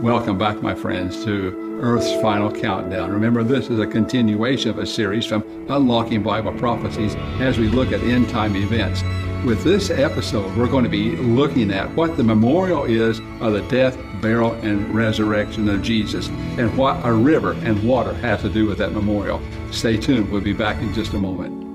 Welcome back, my friends, to Earth's Final Countdown. Remember, this is a continuation of a series from Unlocking Bible Prophecies as we look at end time events. With this episode, we're going to be looking at what the memorial is of the death, burial, and resurrection of Jesus, and what a river and water has to do with that memorial. Stay tuned. We'll be back in just a moment.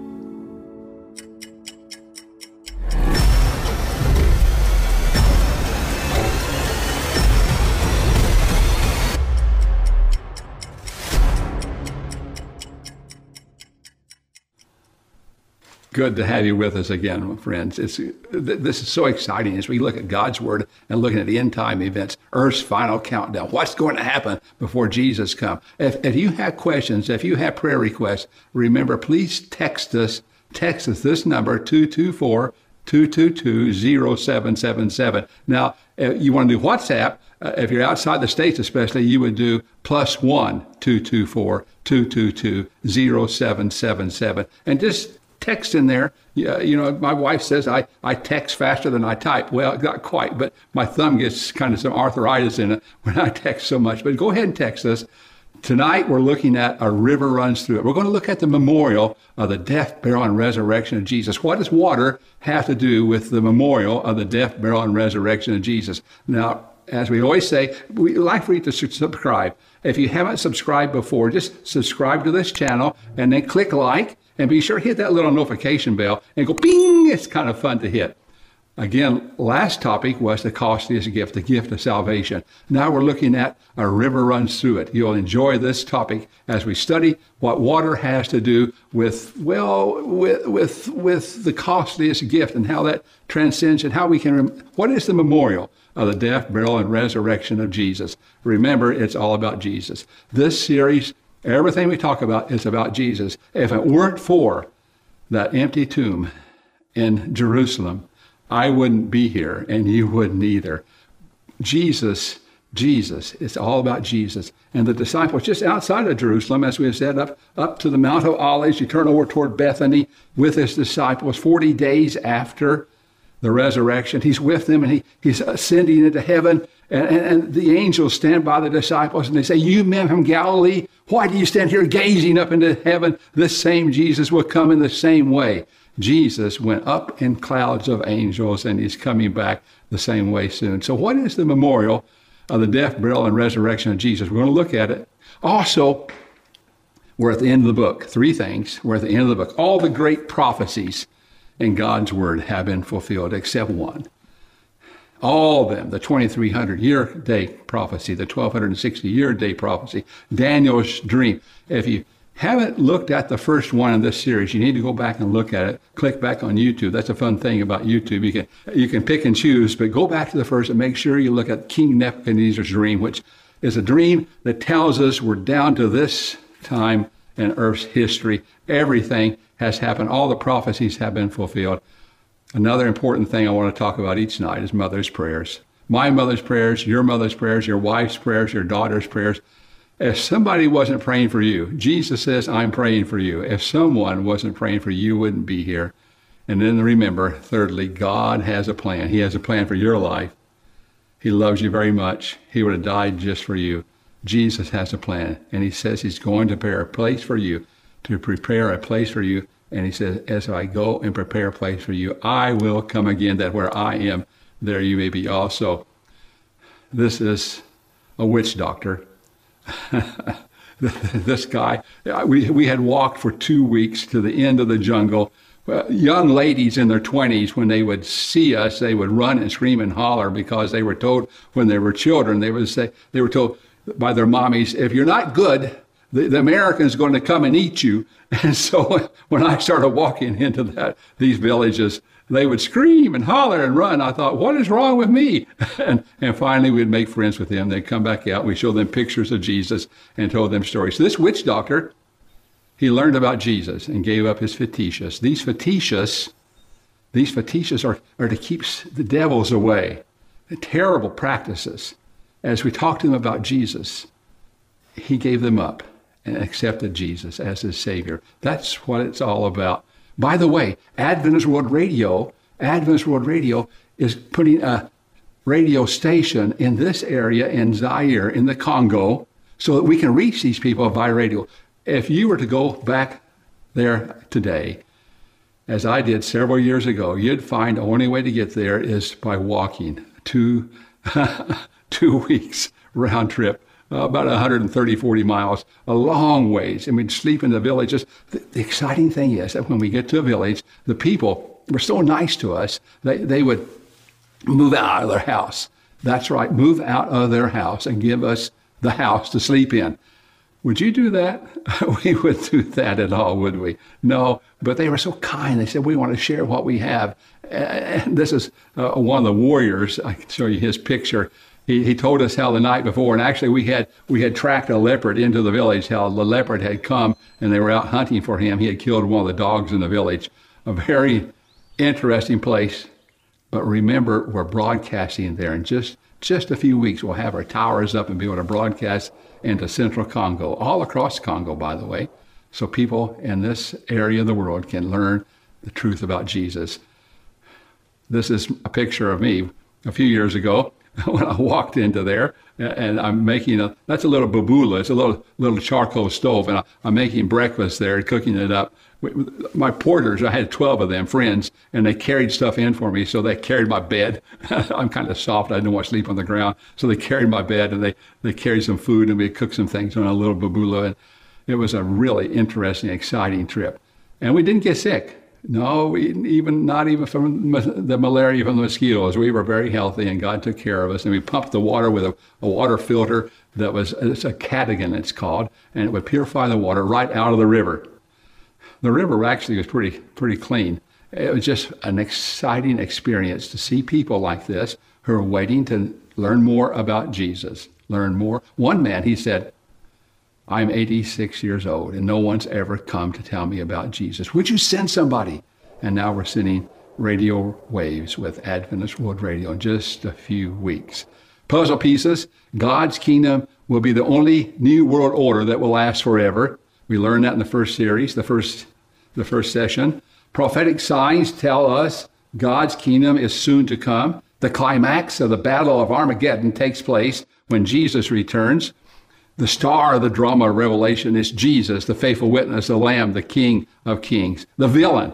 Good to have you with us again, friends. It's, this is so exciting as we look at God's Word and looking at the end time events, Earth's final countdown. What's going to happen before Jesus comes? If, if you have questions, if you have prayer requests, remember, please text us. Text us this number, 224 222 0777. Now, you want to do WhatsApp, uh, if you're outside the States especially, you would do plus one 224 222 0777. And just text in there. Yeah, you know, my wife says I, I text faster than I type. Well, not quite, but my thumb gets kind of some arthritis in it when I text so much. But go ahead and text us. Tonight, we're looking at a river runs through it. We're going to look at the memorial of the death, burial, and resurrection of Jesus. What does water have to do with the memorial of the death, burial, and resurrection of Jesus? Now, as we always say, we like for you to subscribe. If you haven't subscribed before, just subscribe to this channel and then click like and be sure to hit that little notification bell and go bing. It's kind of fun to hit. Again, last topic was the costliest gift, the gift of salvation. Now we're looking at a river runs through it. You'll enjoy this topic as we study what water has to do with, well, with, with, with the costliest gift and how that transcends and how we can, what is the memorial of the death, burial, and resurrection of Jesus? Remember, it's all about Jesus. This series Everything we talk about is about Jesus. If it weren't for that empty tomb in Jerusalem, I wouldn't be here and you wouldn't either. Jesus, Jesus, it's all about Jesus. And the disciples just outside of Jerusalem, as we have said, up, up to the Mount of Olives, you turn over toward Bethany with his disciples 40 days after the resurrection. He's with them and he, he's ascending into heaven. And, and, and, the angels stand by the disciples and they say, You men from Galilee, why do you stand here gazing up into heaven? The same Jesus will come in the same way. Jesus went up in clouds of angels and he's coming back the same way soon. So, what is the memorial of the death, burial, and resurrection of Jesus? We're going to look at it. Also, we're at the end of the book. Three things. We're at the end of the book. All the great prophecies in God's word have been fulfilled except one. All of them, the 2300 year day prophecy, the 1260 year day prophecy, Daniel's dream. If you haven't looked at the first one in this series, you need to go back and look at it. Click back on YouTube. That's a fun thing about YouTube. You can you can pick and choose, but go back to the first and make sure you look at King Nebuchadnezzar's dream, which is a dream that tells us we're down to this time in Earth's history. Everything has happened. All the prophecies have been fulfilled. Another important thing I want to talk about each night is mother's prayers. My mother's prayers, your mother's prayers, your wife's prayers, your daughter's prayers. If somebody wasn't praying for you, Jesus says, I'm praying for you. If someone wasn't praying for you, you wouldn't be here. And then remember, thirdly, God has a plan. He has a plan for your life. He loves you very much. He would have died just for you. Jesus has a plan, and he says he's going to prepare a place for you to prepare a place for you. And he says, As I go and prepare a place for you, I will come again, that where I am, there you may be also. This is a witch doctor. this guy, we, we had walked for two weeks to the end of the jungle. young ladies in their 20s, when they would see us, they would run and scream and holler because they were told when they were children, they would say, they were told by their mommies, if you're not good, the, the American's going to come and eat you. And so when I started walking into that, these villages, they would scream and holler and run. I thought, what is wrong with me? And, and finally, we'd make friends with them. They'd come back out. We show them pictures of Jesus and told them stories. So this witch doctor, he learned about Jesus and gave up his fetishes. These fetishes, these fetishes are, are to keep the devils away. Terrible practices. As we talked to them about Jesus, he gave them up and accepted Jesus as his Savior. That's what it's all about. By the way, Adventist World Radio, Adventist World Radio is putting a, radio station in this area in Zaire, in the Congo, so that we can reach these people via radio. If you were to go back there today, as I did several years ago, you'd find the only way to get there is by walking two, two weeks round trip, uh, about 130, 40 miles, a long ways. And we'd sleep in the villages. The, the exciting thing is that when we get to a village, the people were so nice to us, they, they would move out of their house. That's right, move out of their house and give us the house to sleep in. Would you do that? we wouldn't do that at all, would we? No, but they were so kind. They said, We want to share what we have. And this is uh, one of the warriors. I can show you his picture. He, he told us how the night before, and actually we had we had tracked a leopard into the village. How the leopard had come, and they were out hunting for him. He had killed one of the dogs in the village. A very interesting place. But remember, we're broadcasting there in just just a few weeks. We'll have our towers up and be able to broadcast into central Congo, all across Congo, by the way, so people in this area of the world can learn the truth about Jesus. This is a picture of me a few years ago when I walked into there and I'm making a, that's a little babula, it's a little, little charcoal stove, and I, am making breakfast there, cooking it up. My porters, I had 12 of them, friends, and they carried stuff in for me. So they carried my bed. I'm kind of soft. I didn't want to sleep on the ground. So they carried my bed and they, they carried some food and we cooked some things on a little babula. And it was a really interesting, exciting trip. And we didn't get sick. No, even not even from the malaria from the mosquitoes. We were very healthy, and God took care of us. And we pumped the water with a, a water filter that was it's a Katadyn, it's called, and it would purify the water right out of the river. The river actually was pretty pretty clean. It was just an exciting experience to see people like this who are waiting to learn more about Jesus, learn more. One man, he said, I'm 86 years old and no one's ever come to tell me about Jesus. Would you send somebody? And now we're sending radio waves with Adventist World Radio in just a few weeks. Puzzle pieces. God's kingdom will be the only new world order that will last forever. We learned that in the first series, the first, the first session. Prophetic signs tell us God's kingdom is soon to come. The climax of the Battle of Armageddon takes place when Jesus returns. The star of the drama of Revelation is Jesus, the faithful witness, the Lamb, the King of Kings. The villain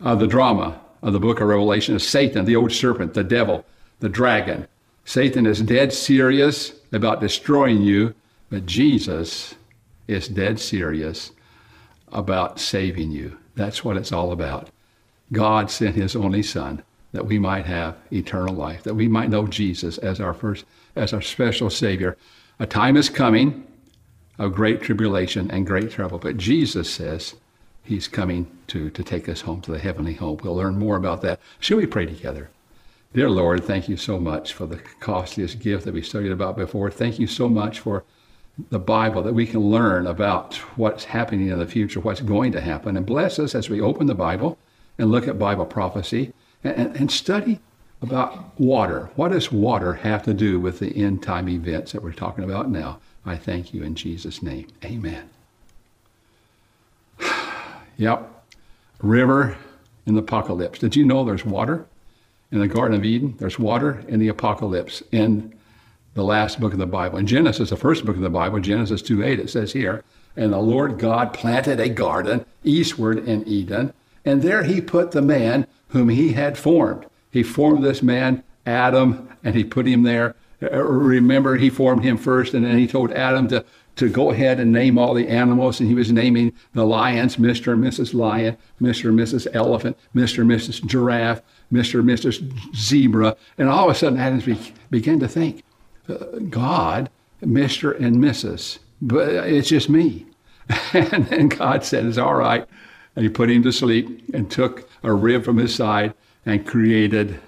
of the drama of the book of Revelation is Satan, the old serpent, the devil, the dragon. Satan is dead serious about destroying you, but Jesus is dead serious about saving you. That's what it's all about. God sent his only son that we might have eternal life, that we might know Jesus as our first as our special savior. A time is coming of great tribulation and great trouble, but Jesus says he's coming to, to take us home to the heavenly home. We'll learn more about that. Shall we pray together? Dear Lord, thank you so much for the costliest gift that we studied about before. Thank you so much for the Bible that we can learn about what's happening in the future, what's going to happen. And bless us as we open the Bible and look at Bible prophecy and, and, and study about water. What does water have to do with the end time events that we're talking about now? I thank you in Jesus' name. Amen. yep. River in the apocalypse. Did you know there's water in the Garden of Eden? There's water in the apocalypse in the last book of the Bible. In Genesis, the first book of the Bible, Genesis 2 8, it says here, And the Lord God planted a garden eastward in Eden, and there he put the man whom he had formed. He formed this man, Adam, and he put him there. Uh, remember, he formed him first, and then he told Adam to, to go ahead and name all the animals, and he was naming the lions, Mr. and Mrs. Lion, Mr. and Mrs. Elephant, Mr. and Mrs. Giraffe, Mr. and Mrs. Zebra. And all of a sudden, Adam began to think, uh, God, Mr. and Mrs., but it's just me. and then God said, It's all right. And he put him to sleep and took a rib from his side and created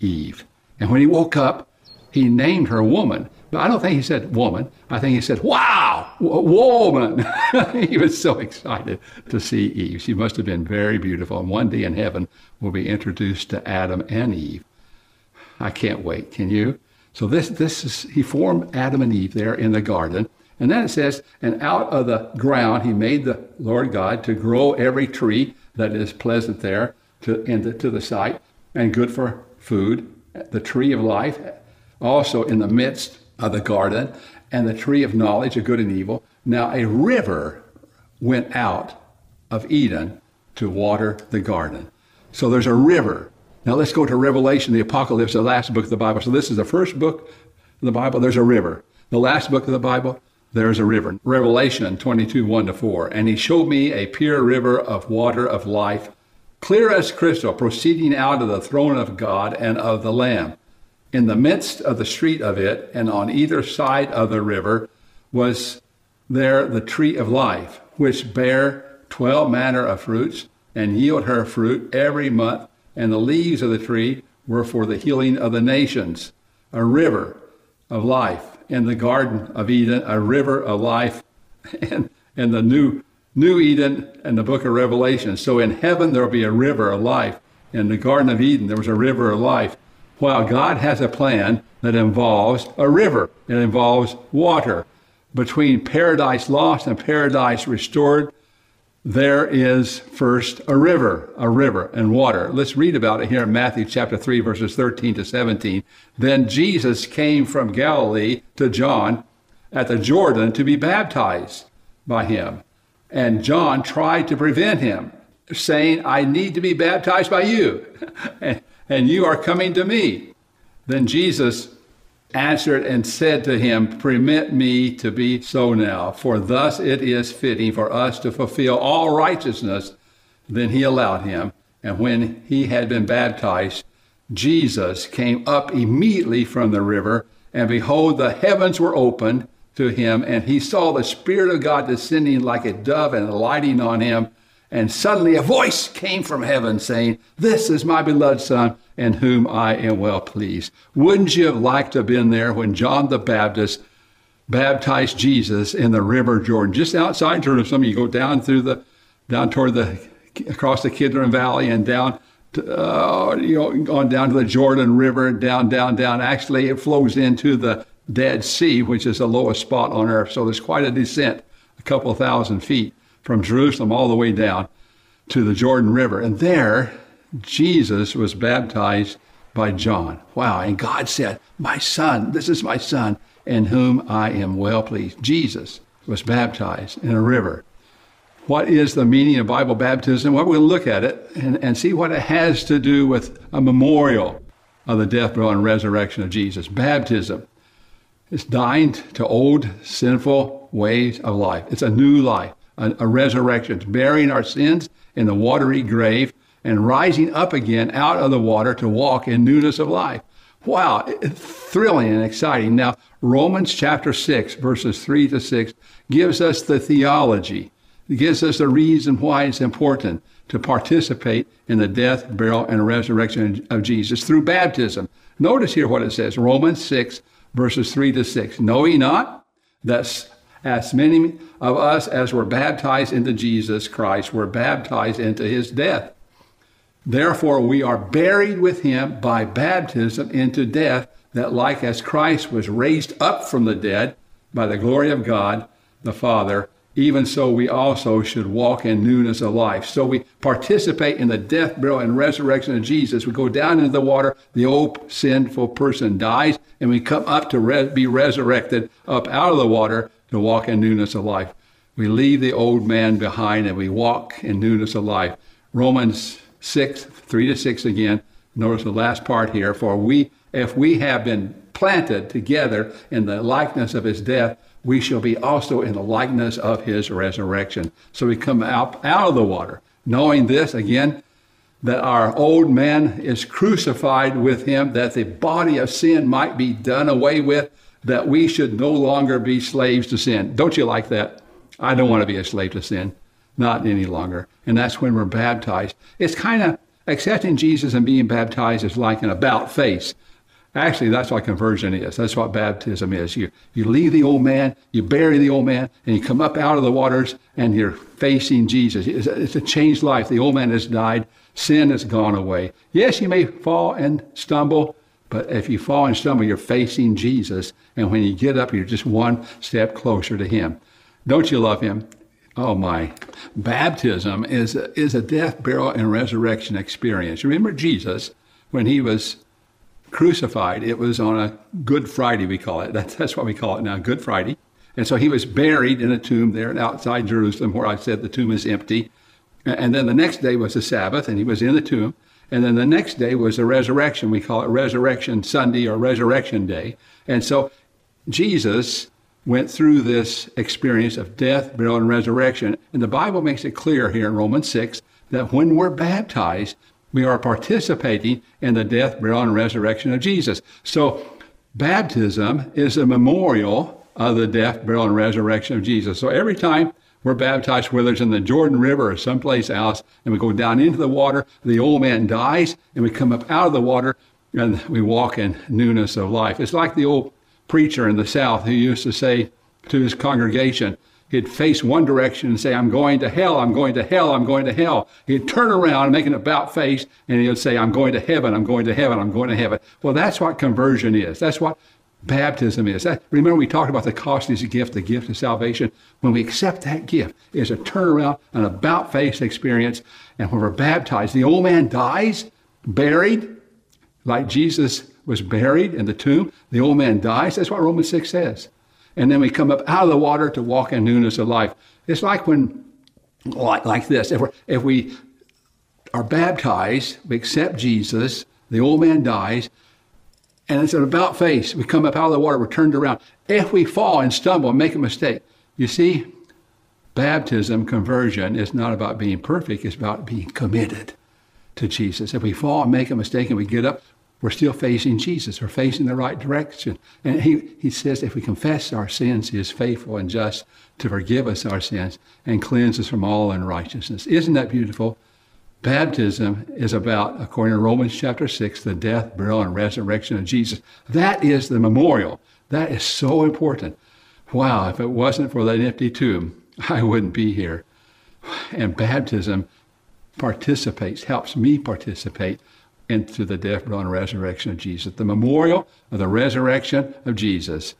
Eve. And when he woke up, he named her woman. But I don't think he said woman. I think he said, wow, woman. he was so excited to see Eve. She must have been very beautiful. And one day in heaven, we'll be introduced to Adam and Eve. I can't wait. Can you? So this, this is, he formed Adam and Eve there in the garden. And then it says, and out of the ground he made the Lord God to grow every tree that is pleasant there to, into, to the sight and good for food, the tree of life, also in the midst of the garden, and the tree of knowledge of good and evil. Now a river went out of Eden to water the garden. So there's a river. Now let's go to Revelation, the Apocalypse, the last book of the Bible. So this is the first book of the Bible. There's a river. The last book of the Bible, there's a river. Revelation 22, 1 to 4. And he showed me a pure river of water of life, clear as crystal, proceeding out of the throne of God and of the Lamb. In the midst of the street of it, and on either side of the river, was there the tree of life, which bare twelve manner of fruits, and yield her fruit every month, and the leaves of the tree were for the healing of the nations. A river of life in the Garden of Eden, a river of life in, in the new, new Eden and the book of Revelation. So in heaven, there'll be a river of life. In the Garden of Eden, there was a river of life. While God has a plan that involves a river, it involves water. Between paradise lost and paradise restored, there is first a river, a river and water. Let's read about it here in Matthew chapter 3, verses 13 to 17. Then Jesus came from Galilee to John at the Jordan to be baptized by him. And John tried to prevent him, saying, I need to be baptized by you, and you are coming to me. Then Jesus answered and said to him, Permit me to be so now, for thus it is fitting for us to fulfill all righteousness. Then he allowed him. And when he had been baptized, Jesus came up immediately from the river, and behold, the heavens were opened to him, and he saw the Spirit of God descending like a dove and alighting on him. And suddenly a voice came from heaven saying, This is my beloved Son, in whom I am well pleased. Wouldn't you have liked to have been there when John the Baptist baptized Jesus in the river Jordan, just outside Jerusalem? You go down through the, down toward the, across the Kidron Valley and down to, uh, you know, on down to the Jordan River, down, down, down. Actually, it flows into the Dead Sea, which is the lowest spot on earth. So there's quite a descent, a couple thousand feet from Jerusalem all the way down to the Jordan River. And there, Jesus was baptized by John. Wow. And God said, My son, this is my son, in whom I am well pleased. Jesus was baptized in a river. What is the meaning of Bible baptism? Well, we'll look at it and, and see what it has to do with a memorial of the death, burial, and resurrection of Jesus. Baptism is dying to old sinful ways of life. It's a new life a, a resurrection, burying our sins in the watery grave and rising up again out of the water to walk in newness of life. Wow, thrilling and exciting. Now, Romans chapter 6, verses 3 to 6, gives us the theology. It gives us the reason why it's important to participate in the death, burial, and resurrection of Jesus through baptism. Notice here what it says Romans 6, verses 3 to 6. Know ye not that as many of us as were baptized into Jesus Christ were baptized into his death. Therefore, we are buried with him by baptism into death, that like as Christ was raised up from the dead by the glory of God the Father, even so we also should walk in newness of life. So we participate in the death, burial, and resurrection of Jesus. We go down into the water, the old sinful person dies, and we come up to re- be resurrected up out of the water to walk in newness of life. We leave the old man behind and we walk in newness of life. Romans 6, 3 to 6 again. Notice the last part here. For we, if we have been planted together in the likeness of his death, we shall be also in the likeness of his resurrection. So we come out, out of the water, knowing this again, that our old man is crucified with him, that the body of sin might be done away with, that we should no longer be slaves to sin. Don't you like that? I don't want to be a slave to sin, not any longer. And that's when we're baptized. It's kind of accepting Jesus and being baptized is like an about face. Actually, that's what conversion is. That's what baptism is. You, you leave the old man, you bury the old man, and you come up out of the waters and you're facing Jesus. It's a, it's a changed life. The old man has died. Sin has gone away. Yes, you may fall and stumble, but if you fall and stumble, you're facing Jesus. And when you get up, you're just one step closer to Him. Don't you love Him? Oh my. Baptism is is a death, burial, and resurrection experience. Remember Jesus when he was crucified. It was on a Good Friday, we call it. That's, that's what we call it now, Good Friday. And so he was buried in a tomb there outside Jerusalem where I said the tomb is empty. And then the next day was the Sabbath, and he was in the tomb. And then the next day was the resurrection. We call it Resurrection Sunday or Resurrection Day. And so Jesus went through this experience of death, burial, and resurrection. And the Bible makes it clear here in Romans 6 that when we're baptized, we are participating in the death, burial, and resurrection of Jesus. So baptism is a memorial of the death, burial, and resurrection of Jesus. So every time we're baptized, whether it's in the Jordan River or someplace else, and we go down into the water, the old man dies, and we come up out of the water, and we walk in newness of life. It's like the old preacher in the South who used to say to his congregation, he'd face one direction and say, I'm going to hell, I'm going to hell, I'm going to hell. He'd turn around and make an about face, and he would say, I'm going to heaven, I'm going to heaven, I'm going to heaven. Well, that's what conversion is. That's what baptism is. That, remember, we talked about the costliest gift, the gift of salvation. When we accept that gift, it's a turnaround, an about face experience. And when we're baptized, the old man dies, buried, like Jesus was buried in the tomb. The old man dies. That's what Romans 6 says. And then we come up out of the water to walk in newness of life. It's like when, like, like this, if, we if we are baptized, we accept Jesus, the old man dies, and it's an about face. We come up out of the water, we're turned around. If we fall and stumble and make a mistake, you see, baptism, conversion is not about being perfect, it's about being committed to Jesus. If we fall and make a mistake and we get up, we're still facing Jesus. We're facing the right direction. And he, he says if we confess our sins, he is faithful and just to forgive us our sins and cleanse us from all unrighteousness. Isn't that beautiful? Baptism is about, according to Romans chapter 6, the death, burial, and resurrection of Jesus. That is the memorial. That is so important. Wow, if it wasn't for that empty tomb, I wouldn't be here. And baptism participates, helps me participate into the death, burial, and resurrection of Jesus. The memorial of the resurrection of Jesus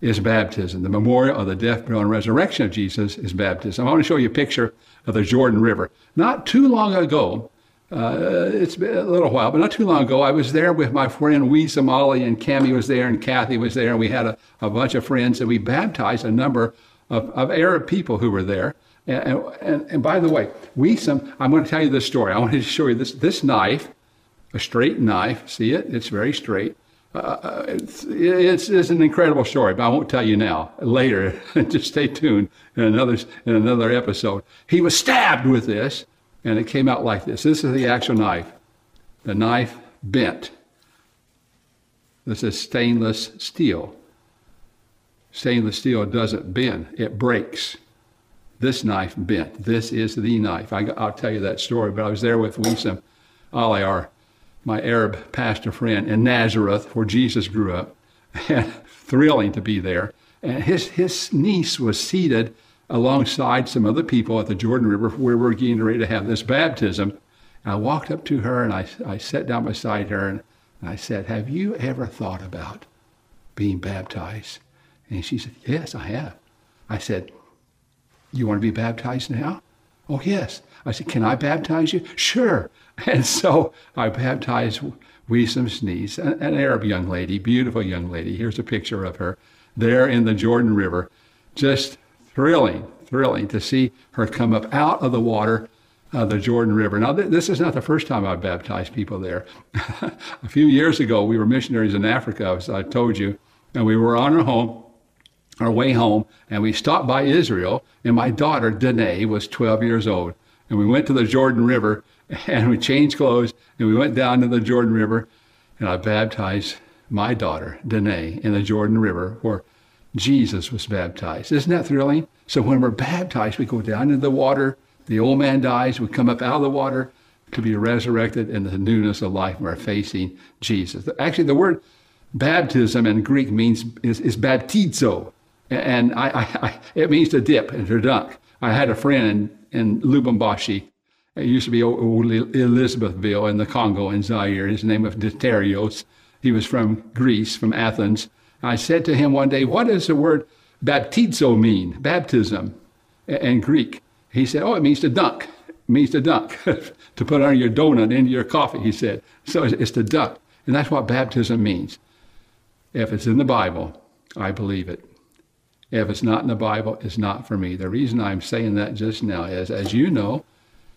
is baptism. The memorial of the death, burial, and resurrection of Jesus is baptism. I want to show you a picture of the Jordan River. Not too long ago, uh, it's been a little while, but not too long ago, I was there with my friend Weesam Ali, and Cami was there, and Kathy was there, and we had a, a bunch of friends, and we baptized a number of, of Arab people who were there. And, and, and by the way, we some, I'm going to tell you this story. I wanted to show you this, this knife, a straight knife. See it? It's very straight. Uh, uh it's, it's, it's, an incredible story, but I won't tell you now. Later, just stay tuned in another in another episode. He was stabbed with this, and it came out like this. This is the actual knife. The knife bent. This is stainless steel. Stainless steel doesn't bend; it breaks. This knife bent. This is the knife. I, will tell you that story, but I was there with Ali, our my Arab pastor friend in Nazareth, where Jesus grew up, and thrilling to be there. And his, his niece was seated alongside some other people at the Jordan River where we are getting ready to have this baptism. And I walked up to her and I, I sat down beside her and I said, Have you ever thought about being baptized? And she said, Yes, I have. I said, You want to be baptized now? Oh, yes. I said, Can I baptize you? Sure. And so I baptized Weesam's niece, an, an Arab young lady, beautiful young lady. Here's a picture of her there in the Jordan River. Just thrilling, thrilling to see her come up out of the water of the Jordan River. Now, th- this is not the first time I've baptized people there. a few years ago, we were missionaries in Africa, as I told you, and we were on our home, our way home, and we stopped by Israel, and my daughter, Danae, was 12 years old. And we went to the Jordan River, and we changed clothes and we went down to the Jordan River and I baptized my daughter, Danae, in the Jordan River where Jesus was baptized. Isn't that thrilling? So when we're baptized, we go down into the water, the old man dies, we come up out of the water to be resurrected in the newness of life. We're facing Jesus. Actually, the word baptism in Greek means is, is baptizo. And I, I, I, it means to dip and to dunk. I had a friend in, in Lubumbashi it used to be old Elizabethville in the Congo in Zaire. His name was Deterios. He was from Greece, from Athens. I said to him one day, What does the word baptizo mean? Baptism in Greek. He said, Oh, it means to dunk. It means to dunk. to put on your donut into your coffee, he said. So it's to dunk. And that's what baptism means. If it's in the Bible, I believe it. If it's not in the Bible, it's not for me. The reason I'm saying that just now is, as you know,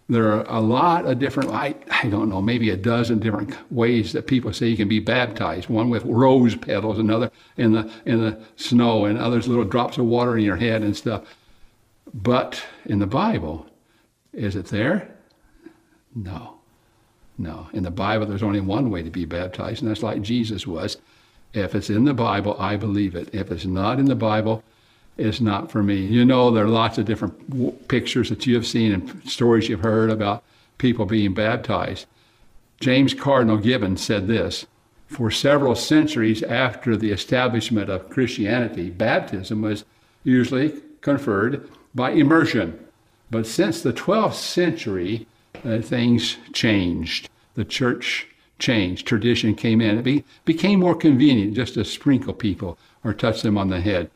there are a lot of different, I, I don't know, maybe a dozen different ways that people say you can be baptized. One with rose petals, another in the, in the snow, and others little drops of water in your head and stuff. But in the Bible, is it there? No. No. In the Bible, there's only one way to be baptized, and that's like Jesus was. If it's in the Bible, I believe it. If it's not in the Bible, it's not for me. You know, there are lots of different pictures that you have seen and stories you've heard about people being baptized. James Cardinal Gibbon said this For several centuries after the establishment of Christianity, baptism was usually conferred by immersion. But since the 12th century, uh, things changed. The church changed. Tradition came in. It be, became more convenient just to sprinkle people or touch them on the head.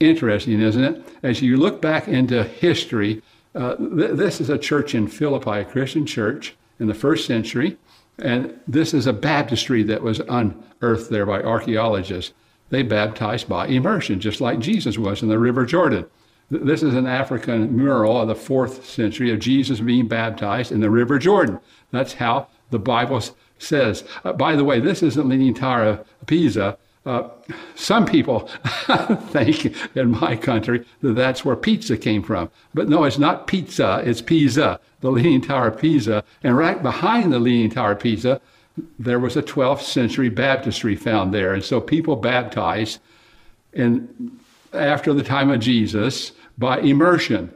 Interesting, isn't it? As you look back into history, uh, th- this is a church in Philippi, a Christian church in the first century, and this is a baptistry that was unearthed there by archaeologists. They baptized by immersion, just like Jesus was in the River Jordan. This is an African mural of the fourth century of Jesus being baptized in the River Jordan. That's how the Bible says. Uh, by the way, this isn't Tower of Pisa. Uh, some people think in my country that that's where pizza came from. But no, it's not pizza, it's Pisa, the Leaning Tower of Pisa. And right behind the Leaning Tower of Pisa, there was a 12th century baptistry found there. And so people baptized in, after the time of Jesus by immersion.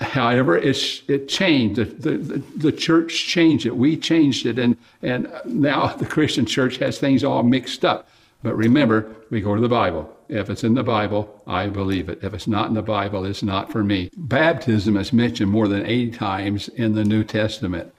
However, it's, it changed. The, the, the, church changed it. We changed it. And, and now the Christian church has things all mixed up. But remember, we go to the Bible. If it's in the Bible, I believe it. If it's not in the Bible, it's not for me. Baptism is mentioned more than 80 times in the New Testament.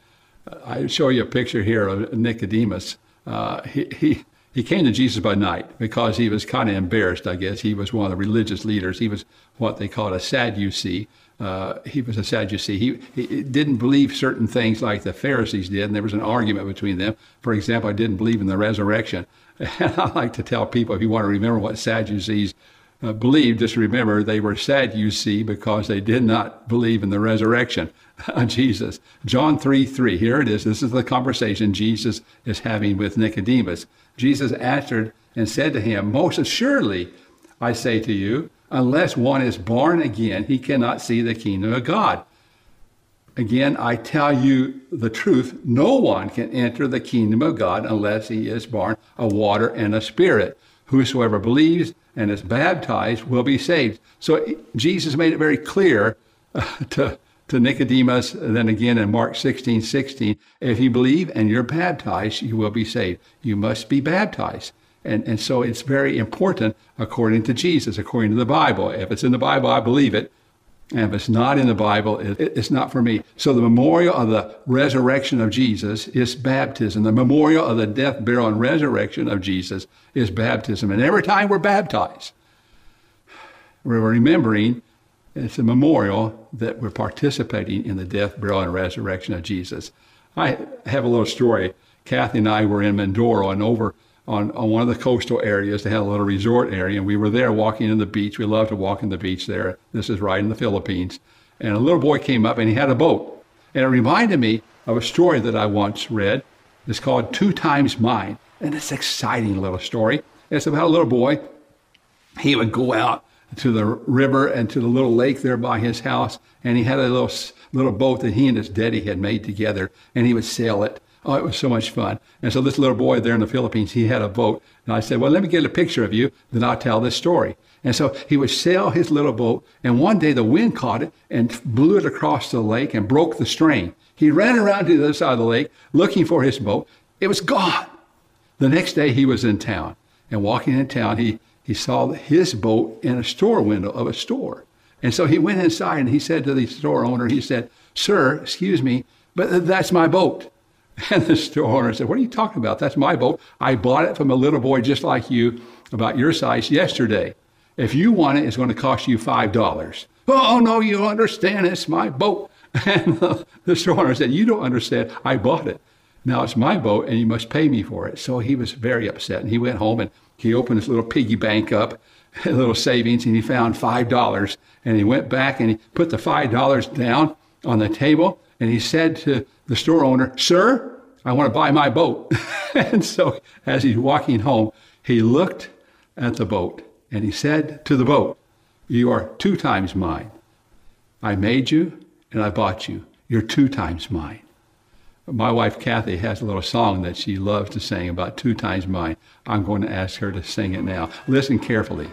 I show you a picture here of Nicodemus. Uh, he, he, he came to Jesus by night because he was kind of embarrassed, I guess. He was one of the religious leaders. He was what they called a Sadducee. Uh, he was a Sadducee. He, he didn't believe certain things like the Pharisees did, and there was an argument between them. For example, I didn't believe in the resurrection. And I like to tell people if you want to remember what Sadducees uh, believed, just remember they were sad, you see, because they did not believe in the resurrection of Jesus. John 3 3, here it is. This is the conversation Jesus is having with Nicodemus. Jesus answered and said to him, Most assuredly, I say to you, unless one is born again, he cannot see the kingdom of God. Again, I tell you the truth no one can enter the kingdom of God unless he is born of water and a spirit. Whosoever believes and is baptized will be saved. So Jesus made it very clear uh, to, to Nicodemus, then again in Mark 16 16, if you believe and you're baptized, you will be saved. You must be baptized. And, and so it's very important according to Jesus, according to the Bible. If it's in the Bible, I believe it. And if it's not in the Bible, it, it's not for me. So the memorial of the resurrection of Jesus is baptism. The memorial of the death, burial, and resurrection of Jesus is baptism. And every time we're baptized, we're remembering it's a memorial that we're participating in the death, burial, and resurrection of Jesus. I have a little story. Kathy and I were in Mindoro and over on, on one of the coastal areas. They had a little resort area, and we were there walking in the beach. We love to walk in the beach there. This is right in the Philippines. And a little boy came up and he had a boat. And it reminded me of a story that I once read. It's called Two Times Mine. And it's an exciting little story. It's about a little boy. He would go out to the river and to the little lake there by his house, and he had a little little boat that he and his daddy had made together, and he would sail it. Oh, it was so much fun. And so this little boy there in the Philippines, he had a boat. And I said, well, let me get a picture of you, then I'll tell this story. And so he would sail his little boat, and one day the wind caught it and blew it across the lake and broke the string. He ran around to the other side of the lake looking for his boat. It was gone. The next day he was in town. And walking in town, he, he saw his boat in a store window of a store. And so he went inside and he said to the store owner, he said, Sir, excuse me, but that's my boat. And the store owner said, What are you talking about? That's my boat. I bought it from a little boy just like you, about your size, yesterday. If you want it, it's going to cost you $5. Oh, no, you don't understand. It's my boat. And the store owner said, You don't understand. I bought it. Now it's my boat and you must pay me for it. So he was very upset. And he went home and he opened his little piggy bank up, a little savings, and he found $5. And he went back and he put the $5 down on the table and he said to the store owner, Sir, I want to buy my boat. and so as he's walking home, he looked at the boat and he said to the boat, You are two times mine. I made you and I bought you. You're two times mine. My wife Kathy has a little song that she loves to sing about two times mine. I'm going to ask her to sing it now. Listen carefully.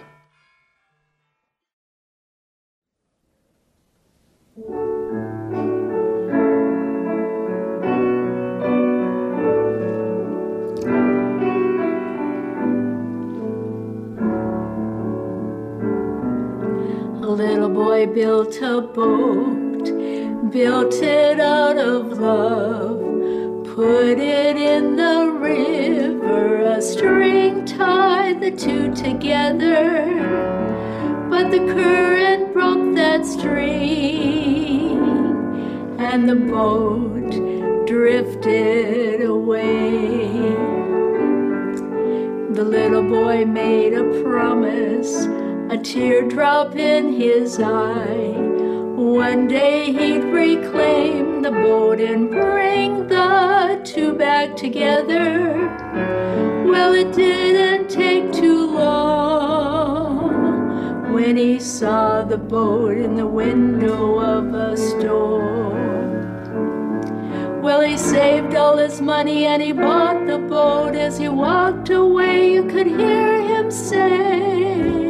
Boy built a boat, built it out of love, put it in the river, a string tied the two together. But the current broke that string, and the boat drifted away. The little boy made a promise a teardrop in his eye. One day he'd reclaim the boat and bring the two back together. Well, it didn't take too long when he saw the boat in the window of a store. Well, he saved all his money and he bought the boat. As he walked away, you could hear him say,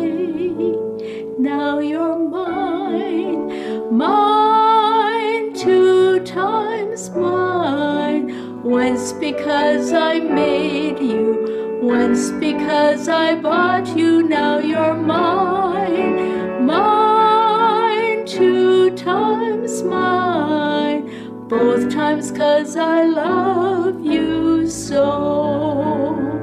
now you're mine, mine, two times mine. Once because I made you, once because I bought you, now you're mine, mine, two times mine. Both times cause I love you so.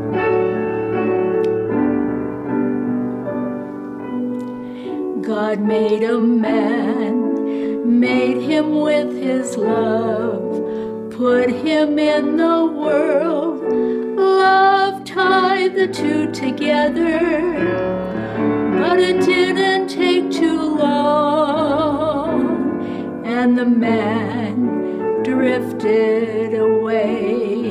God made a man, made him with his love, put him in the world. Love tied the two together, but it didn't take too long, and the man drifted away.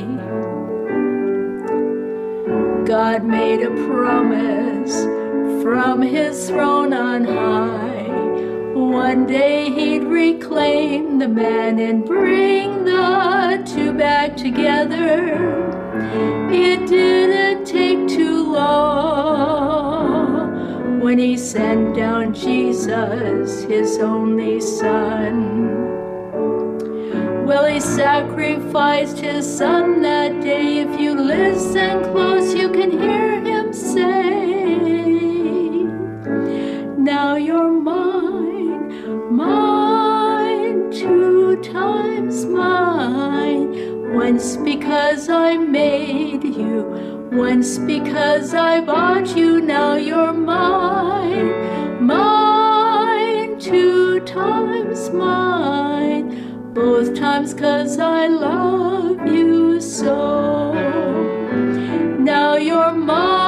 God made a promise from his throne on high. One day he'd reclaim the man and bring the two back together. It didn't take too long when he sent down Jesus, his only son. Well, he sacrificed his son that day. If you listen close, you can hear him say, Now you're mine, mine, two times mine. Once because I made you, once because I bought you. Now you're mine, mine, two times mine both times cause I love you so. Now you're mine,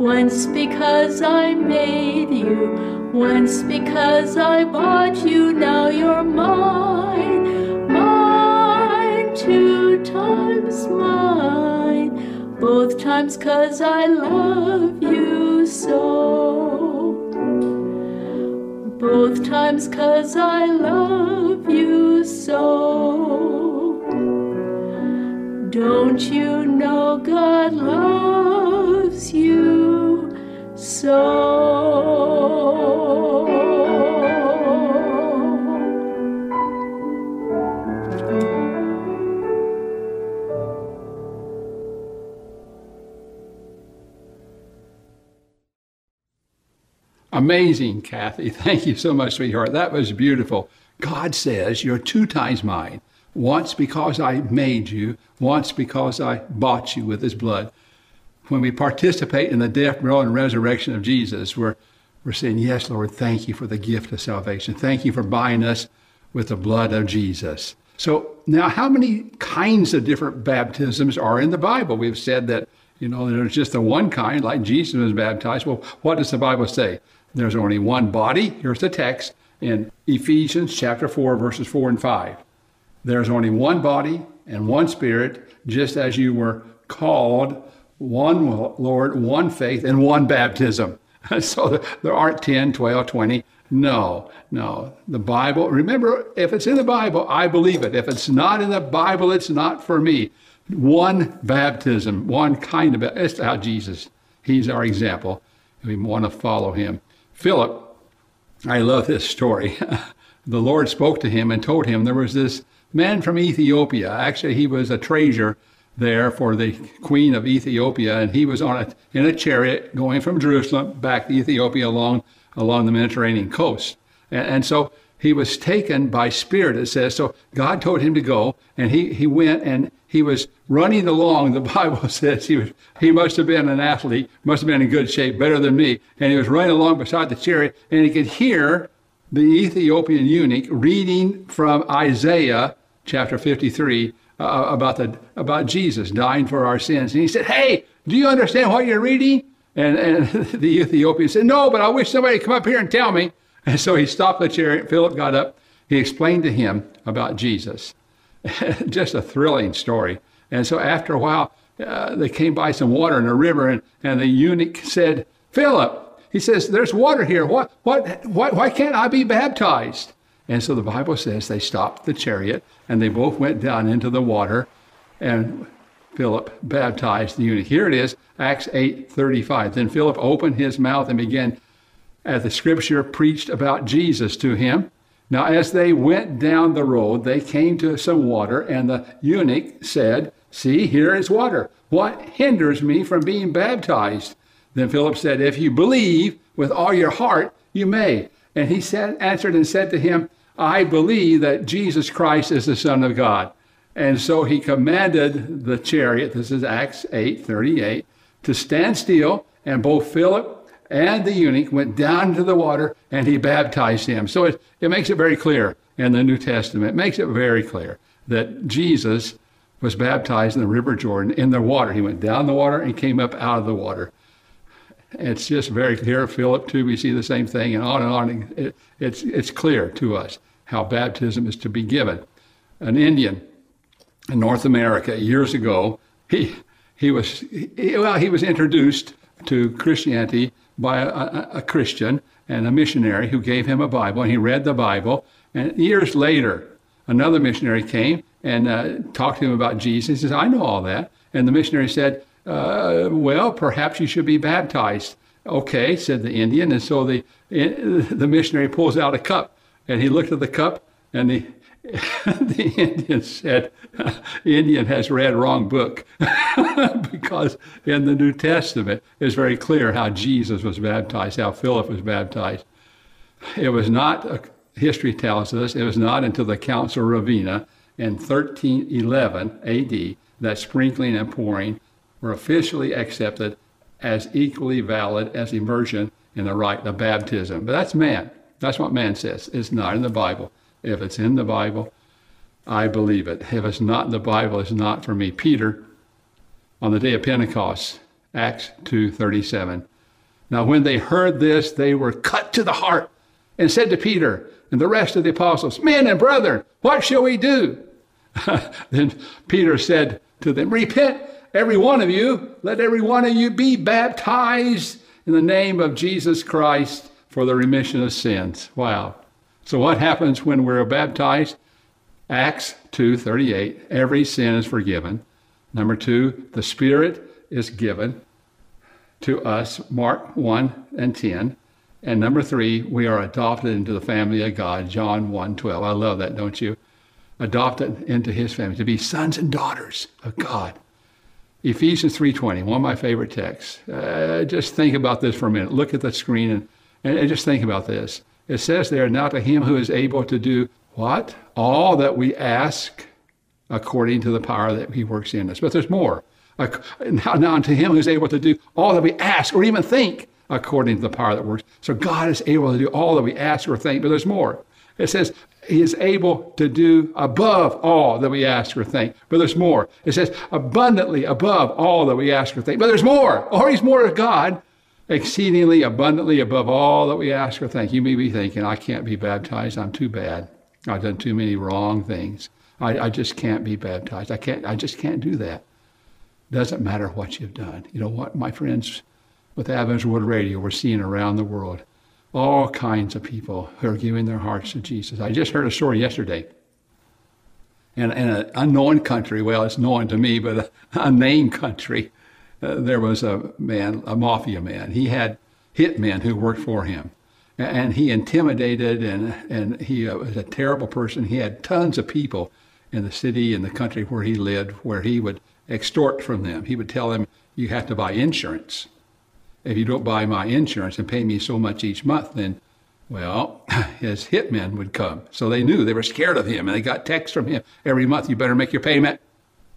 Once because I made you, once because I bought you. Now you're mine, mine, two times mine. Both times cause I love you so both times cause I love you so. Don't you know God loves you so? Amazing, Kathy. Thank you so much, sweetheart. That was beautiful. God says, You're two times mine. Once because I made you, once because I bought you with his blood. When we participate in the death, burial, and resurrection of Jesus, we're, we're saying, Yes, Lord, thank you for the gift of salvation. Thank you for buying us with the blood of Jesus. So now, how many kinds of different baptisms are in the Bible? We've said that, you know, there's just the one kind, like Jesus was baptized. Well, what does the Bible say? There's only one body. Here's the text in Ephesians chapter 4, verses 4 and 5. There's only one body and one spirit, just as you were called, one Lord, one faith, and one baptism. so there aren't 10, 12, 20. No, no. The Bible, remember, if it's in the Bible, I believe it. If it's not in the Bible, it's not for me. One baptism, one kind of, baptism. that's how Jesus, he's our example. We want to follow him. Philip, I love this story. the Lord spoke to him and told him there was this man from Ethiopia. Actually, he was a treasure there for the queen of Ethiopia, and he was on a, in a chariot going from Jerusalem back to Ethiopia along along the Mediterranean coast. And, and so he was taken by spirit, it says. So God told him to go, and he, he went and he was running along. The Bible says he was he must have been an athlete, must have been in good shape, better than me. And he was running along beside the chariot, and he could hear the Ethiopian eunuch reading from Isaiah chapter 53 uh, about the about Jesus dying for our sins. And he said, "Hey, do you understand what you're reading?" And, and the Ethiopian said, No, but I wish somebody would come up here and tell me. And so he stopped the chariot. Philip got up. He explained to him about Jesus. Just a thrilling story. And so after a while, uh, they came by some water in a river, and, and the eunuch said, Philip, he says, There's water here. What, what, what, why can't I be baptized? And so the Bible says they stopped the chariot and they both went down into the water. And Philip baptized the eunuch. Here it is, Acts 8:35. Then Philip opened his mouth and began, as the scripture preached about Jesus to him. Now, as they went down the road, they came to some water, and the eunuch said, See, here is water. What hinders me from being baptized? Then Philip said, If you believe with all your heart, you may. And he said, answered and said to him, I believe that Jesus Christ is the Son of God. And so he commanded the chariot, this is Acts 8 38, to stand still, and both Philip and the eunuch went down to the water and he baptized him. So it, it makes it very clear in the New Testament, it makes it very clear that Jesus was baptized in the River Jordan in the water. He went down the water and came up out of the water. It's just very clear. Philip, too, we see the same thing, and on and on. It, it's, it's clear to us how baptism is to be given. An Indian in North America years ago. He, he was, he, well, he was introduced to Christianity by a, a, a, Christian and a missionary who gave him a Bible, and he read the Bible. And years later, another missionary came and uh, talked to him about Jesus. He says, I know all that. And the missionary said, uh, Well, perhaps you should be baptized. Okay, said the Indian. And so the, the missionary pulls out a cup, and he looked at the cup, and he, the Indian said, the Indian has read wrong book because in the New Testament it's very clear how Jesus was baptized, how Philip was baptized. It was not, uh, history tells us, it was not until the Council of Ravenna in 1311 AD that sprinkling and pouring were officially accepted as equally valid as immersion in the rite of baptism. But that's man. That's what man says. It's not in the Bible. If it's in the Bible, I believe it. If it's not in the Bible, it's not for me. Peter, on the day of Pentecost, Acts 2:37. Now when they heard this, they were cut to the heart and said to Peter and the rest of the apostles, Men and brethren, what shall we do? then Peter said to them, Repent, every one of you, let every one of you be baptized in the name of Jesus Christ for the remission of sins. Wow. So what happens when we're baptized? Acts 2:38, every sin is forgiven. Number 2, the Spirit is given to us, Mark 1 and 10. And number 3, we are adopted into the family of God, John 1:12. I love that, don't you? Adopted into his family to be sons and daughters of God. Ephesians 3:20, one of my favorite texts. Uh, just think about this for a minute. Look at the screen and, and just think about this. It says there, now to him who is able to do what? All that we ask according to the power that he works in us. But there's more. Now, now to him who is able to do all that we ask or even think according to the power that works. So God is able to do all that we ask or think, but there's more. It says he is able to do above all that we ask or think. But there's more. It says abundantly above all that we ask or think. But there's more. Or he's more to God, exceedingly abundantly above all that we ask or think. You may be thinking, I can't be baptized. I'm too bad. I've done too many wrong things. I, I just can't be baptized. I can't. I just can't do that. Doesn't matter what you've done. You know what, my friends, with Adventist World Radio, we're seeing around the world all kinds of people who are giving their hearts to Jesus. I just heard a story yesterday. In, in an unknown country, well, it's known to me, but a unnamed country, uh, there was a man, a mafia man. He had hitmen who worked for him. And he intimidated, and, and he uh, was a terrible person. He had tons of people in the city and the country where he lived, where he would extort from them. He would tell them, You have to buy insurance if you don't buy my insurance and pay me so much each month, then, well, his hitmen would come. So they knew they were scared of him and they got texts from him every month, you better make your payment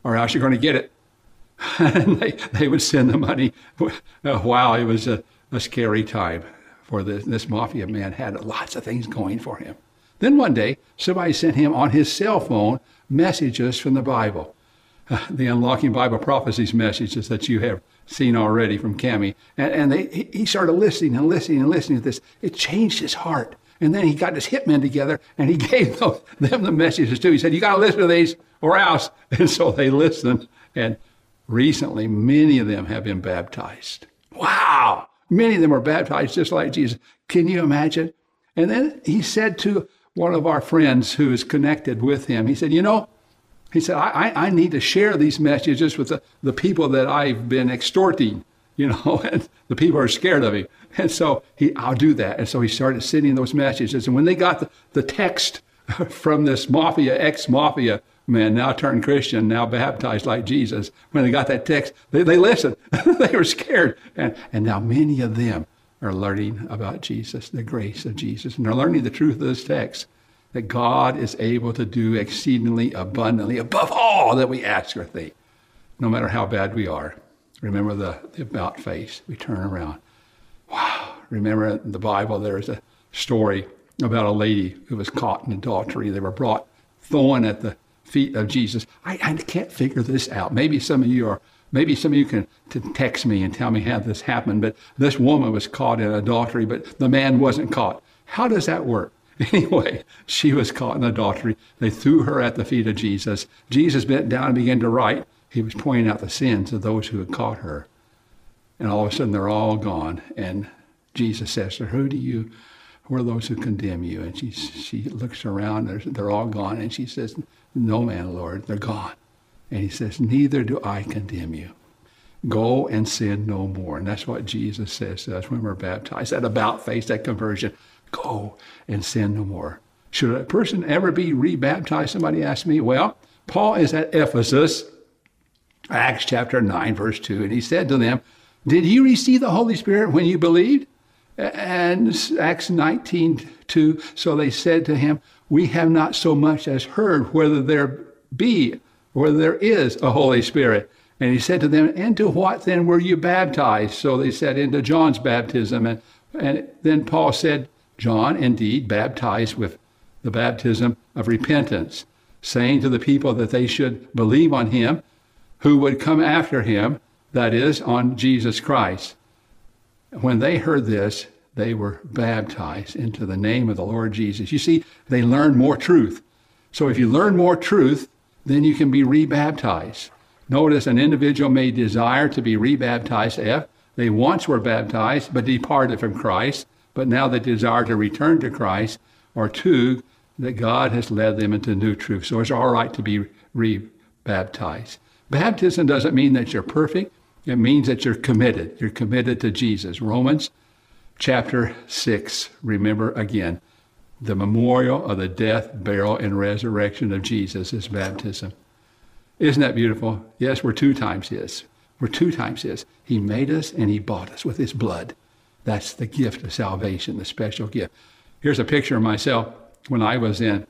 or else you're going to get it. And they, they would send the money. Uh, wow, it was a, a scary time for this, this mafia man had lots of things going for him. Then one day, somebody sent him on his cell phone messages from the Bible. the Unlocking Bible Prophecies messages that you have seen already from Cami. And, and they, he started listening and listening and listening to this. It changed his heart. And then he got his hitmen together and he gave them, them the messages too. He said, You got to listen to these or else. And so they listened. And recently, many of them have been baptized. Wow. Many of them are baptized just like Jesus. Can you imagine? And then he said to one of our friends who is connected with him, he said, You know, he said, I, I need to share these messages with the, the people that I've been extorting, you know, and the people are scared of him. And so he, I'll do that. And so he started sending those messages. And when they got the, the text from this mafia, ex mafia man, now turned Christian, now baptized like Jesus, when they got that text, they, they listened. they were scared. And, and now many of them are learning about Jesus, the grace of Jesus, and they're learning the truth of this text that God is able to do exceedingly abundantly above all that we ask or think, no matter how bad we are. Remember the, the about face. We turn around. Wow. Remember in the Bible, there's a story about a lady who was caught in adultery. They were brought thorn at the feet of Jesus. I, I can't figure this out. Maybe some of you are Maybe some of you can text me and tell me how this happened, but this woman was caught in adultery, but the man wasn't caught. How does that work? Anyway, she was caught in adultery. They threw her at the feet of Jesus. Jesus bent down and began to write. He was pointing out the sins of those who had caught her. And all of a sudden, they're all gone. And Jesus says to her, Who do you, who are those who condemn you? And she, she looks around, they're, all gone. And she says, No, man, Lord, they're gone. And he says, Neither do I condemn you. Go and sin no more. And that's what Jesus says to us when we're baptized. That about face, that conversion. Go and sin no more. Should a person ever be rebaptized? Somebody asked me. Well, Paul is at Ephesus, Acts chapter 9, verse 2, and he said to them, Did you receive the Holy Spirit when you believed? And Acts 19, 2, so they said to him, We have not so much as heard whether there be, whether there is a Holy Spirit. And he said to them, Into what then were you baptized? So they said, Into John's baptism. And, and then Paul said, John indeed baptized with the baptism of repentance, saying to the people that they should believe on him who would come after him, that is, on Jesus Christ. When they heard this, they were baptized into the name of the Lord Jesus. You see, they learned more truth. So if you learn more truth, then you can be rebaptized. Notice an individual may desire to be rebaptized if they once were baptized but departed from Christ but now they desire to return to Christ, or two, that God has led them into new truth. So it's all right to be rebaptized. Baptism doesn't mean that you're perfect. It means that you're committed. You're committed to Jesus. Romans chapter 6, remember again, the memorial of the death, burial, and resurrection of Jesus is baptism. Isn't that beautiful? Yes, we're two times His. We're two times His. He made us and He bought us with His blood. That's the gift of salvation, the special gift. Here's a picture of myself when I was in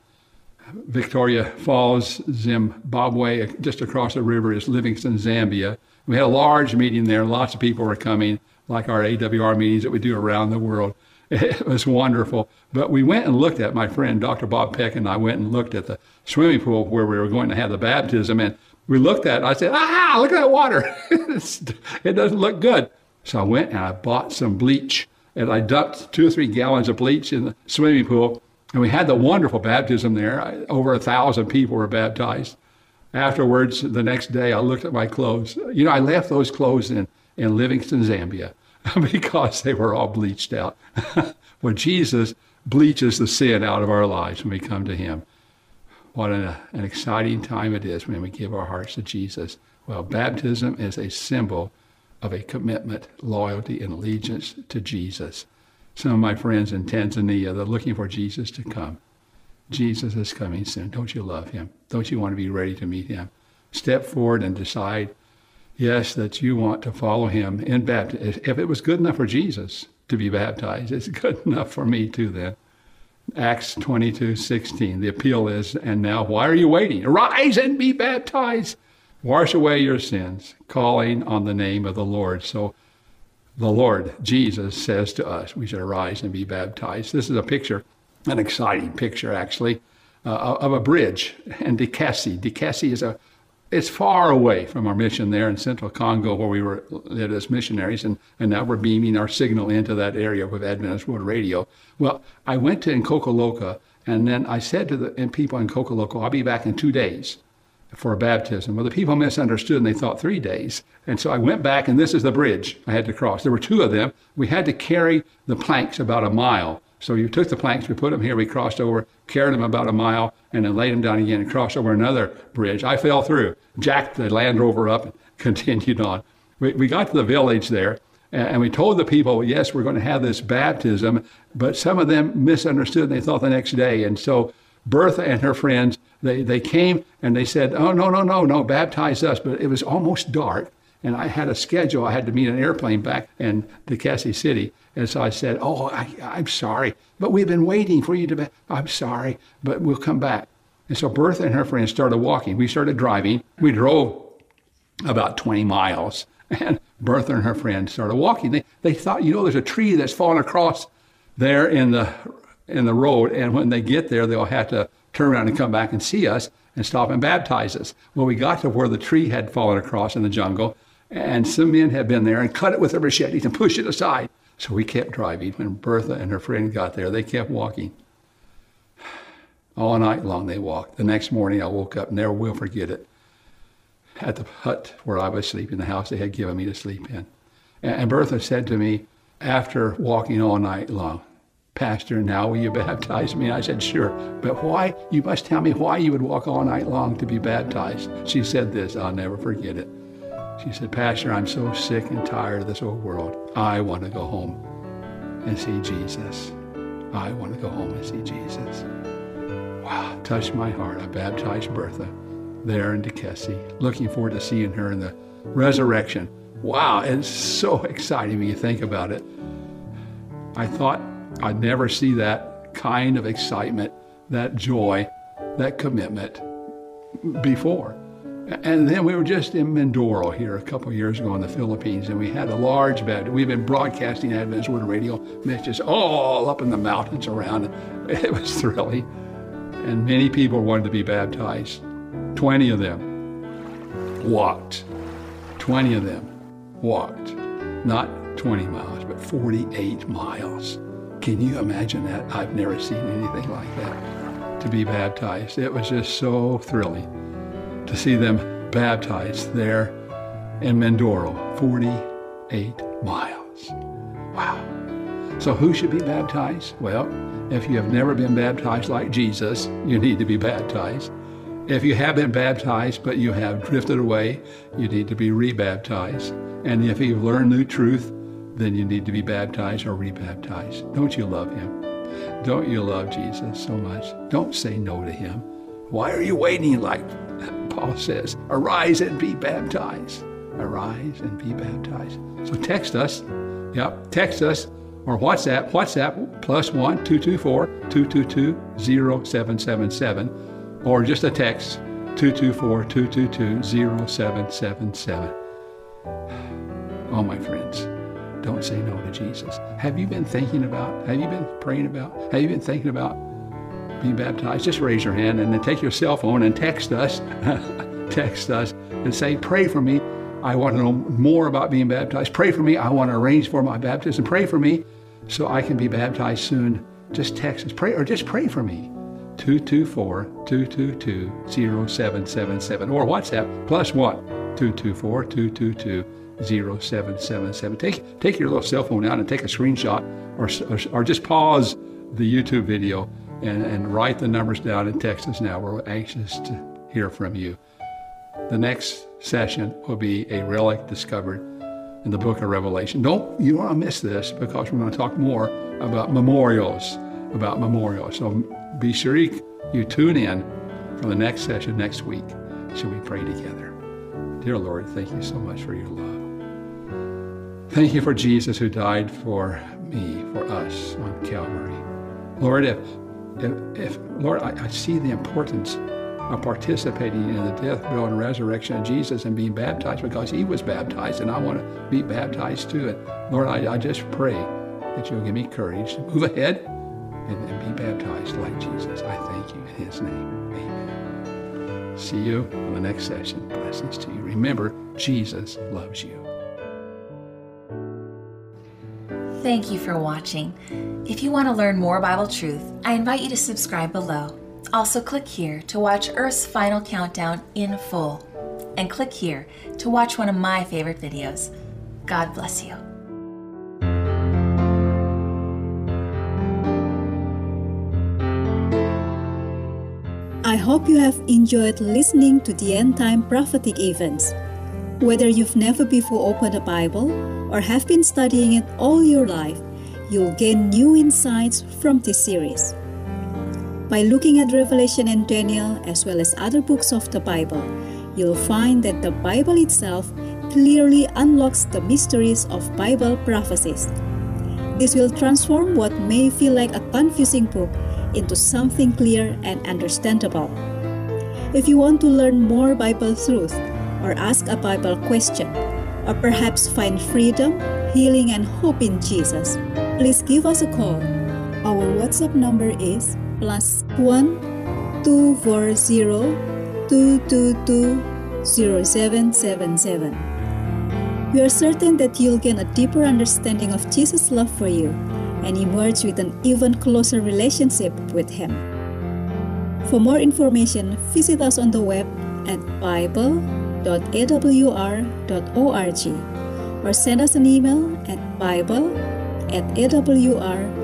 Victoria Falls, Zimbabwe. Just across the river is Livingstone, Zambia. We had a large meeting there. Lots of people were coming. like our AWR meetings that we do around the world. It was wonderful. But we went and looked at, my friend Dr. Bob Peck and I went and looked at the swimming pool where we were going to have the baptism. And we looked at it. I said, ah, look at that water. it doesn't look good. So I went and I bought some bleach and I dumped two or three gallons of bleach in the swimming pool. And we had the wonderful baptism there. Over a thousand people were baptized. Afterwards, the next day, I looked at my clothes. You know, I left those clothes in, in Livingstone, Zambia, because they were all bleached out. well, Jesus bleaches the sin out of our lives when we come to Him. What an, an exciting time it is when we give our hearts to Jesus. Well, baptism is a symbol of a commitment, loyalty, and allegiance to Jesus. Some of my friends in Tanzania, they're looking for Jesus to come. Jesus is coming soon. Don't you love him? Don't you want to be ready to meet him? Step forward and decide, yes, that you want to follow him in baptism. If it was good enough for Jesus to be baptized, it's good enough for me too then. Acts 22, 16. The appeal is, and now why are you waiting? Arise and be baptized Wash away your sins, calling on the name of the Lord. So the Lord, Jesus, says to us, we should arise and be baptized. This is a picture, an exciting picture, actually, uh, of a bridge in Dikasi. Dikasi is a it's far away from our mission there in central Congo where we were as missionaries, and, and now we're beaming our signal into that area with Adventist World Radio. Well, I went to Nkokoloka, and then I said to the people in Nkokoloka, I'll be back in two days for a baptism. Well, the people misunderstood and they thought three days. And so I went back, and this is the bridge I had to cross. There were two of them. We had to carry the planks about a mile. So you took the planks, we put them here, we crossed over, carried them about a mile, and then laid them down again and crossed over another bridge. I fell through, jacked the Land Rover up, and continued on. We, we got to the village there, and we told the people, yes, we're going to have this baptism, but some of them misunderstood and they thought the next day. And so Bertha and her friends, they, they came and they said, Oh, no, no, no, no, baptize us. But it was almost dark. And I had a schedule. I had to meet an airplane back in Cassie City. And so I said, Oh, I, am sorry. But we've been waiting for you to be. I'm sorry, but we'll come back. And so Bertha and her friends started walking. We started driving. We drove about 20 miles. And Bertha and her friend started walking. They, they thought, you know, there's a tree that's fallen across there in the in the road, and when they get there, they'll have to turn around and come back and see us and stop and baptize us. Well, we got to where the tree had fallen across in the jungle, and some men had been there and cut it with a machete and pushed it aside. So we kept driving. When Bertha and her friend got there, they kept walking. All night long they walked. The next morning I woke up, never will forget it, at the hut where I was sleeping, the house they had given me to sleep in. And Bertha said to me, after walking all night long, Pastor, now will you baptize me? I said, Sure. But why? You must tell me why you would walk all night long to be baptized. She said this, I'll never forget it. She said, Pastor, I'm so sick and tired of this old world. I want to go home and see Jesus. I want to go home and see Jesus. Wow, touched my heart. I baptized Bertha there in Dekesi, looking forward to seeing her in the resurrection. Wow, it's so exciting when you think about it. I thought I'd never see that kind of excitement, that joy, that commitment before. And then we were just in Mindoro here a couple years ago in the Philippines, and we had a large bed. We've been broadcasting Adventist World Radio messages all up in the mountains around. It was thrilling. And many people wanted to be baptized. 20 of them walked. 20 of them walked. Not 20 miles, but 48 miles. Can you imagine that? I've never seen anything like that to be baptized. It was just so thrilling to see them baptized there in Mindoro, 48 miles. Wow. So, who should be baptized? Well, if you have never been baptized like Jesus, you need to be baptized. If you have been baptized but you have drifted away, you need to be rebaptized. And if you've learned new truth, then you need to be baptized or rebaptized. Don't you love him? Don't you love Jesus so much? Don't say no to him. Why are you waiting like Paul says? Arise and be baptized. Arise and be baptized. So text us. Yep, text us or WhatsApp, WhatsApp plus one two two four two two two zero seven seven seven, or just a text 224 222 0777. Oh, my friends. don't say no to Jesus. Have you been thinking about, have you been praying about, have you been thinking about being baptized? Just raise your hand and then take your cell phone and text us, text us and say, pray for me. I want to know more about being baptized. Pray for me. I want to arrange for my baptism. Pray for me so I can be baptized soon. Just text us. Pray or just pray for me. 224-222-0777 or WhatsApp plus one 224-222-0777. Take take your little cell phone out and take a screenshot or, or, or just pause the YouTube video and, and write the numbers down and text us now. We're anxious to hear from you. The next session will be a relic discovered in the book of Revelation. Don't you don't want to miss this because we're going to talk more about memorials, about memorials. So be sure you, tune in for the next session next week. Shall we pray together? Dear Lord, thank you so much for your love. Thank you for Jesus who died for me, for us on Calvary. Lord, if, if, if Lord, I, I see the importance of participating in the death, burial, and resurrection of Jesus and being baptized because he was baptized and I want to be baptized too. And Lord, I, I just pray that you'll give me courage to move ahead and, and be baptized like Jesus. I thank you in his name. Amen. See you on the next session. Blessings to you. Remember, Jesus loves you. Thank you for watching. If you want to learn more Bible truth, I invite you to subscribe below. Also, click here to watch Earth's final countdown in full. And click here to watch one of my favorite videos. God bless you. I hope you have enjoyed listening to the end time prophetic events. Whether you've never before opened a Bible or have been studying it all your life, you'll gain new insights from this series. By looking at Revelation and Daniel, as well as other books of the Bible, you'll find that the Bible itself clearly unlocks the mysteries of Bible prophecies. This will transform what may feel like a confusing book into something clear and understandable. If you want to learn more Bible truth, or ask a Bible question, or perhaps find freedom, healing, and hope in Jesus, please give us a call. Our WhatsApp number is plus 1 240 222 0777. We are certain that you'll gain a deeper understanding of Jesus' love for you and emerge with an even closer relationship with Him. For more information, visit us on the web at bible.awr.org or send us an email at bible at awr.org.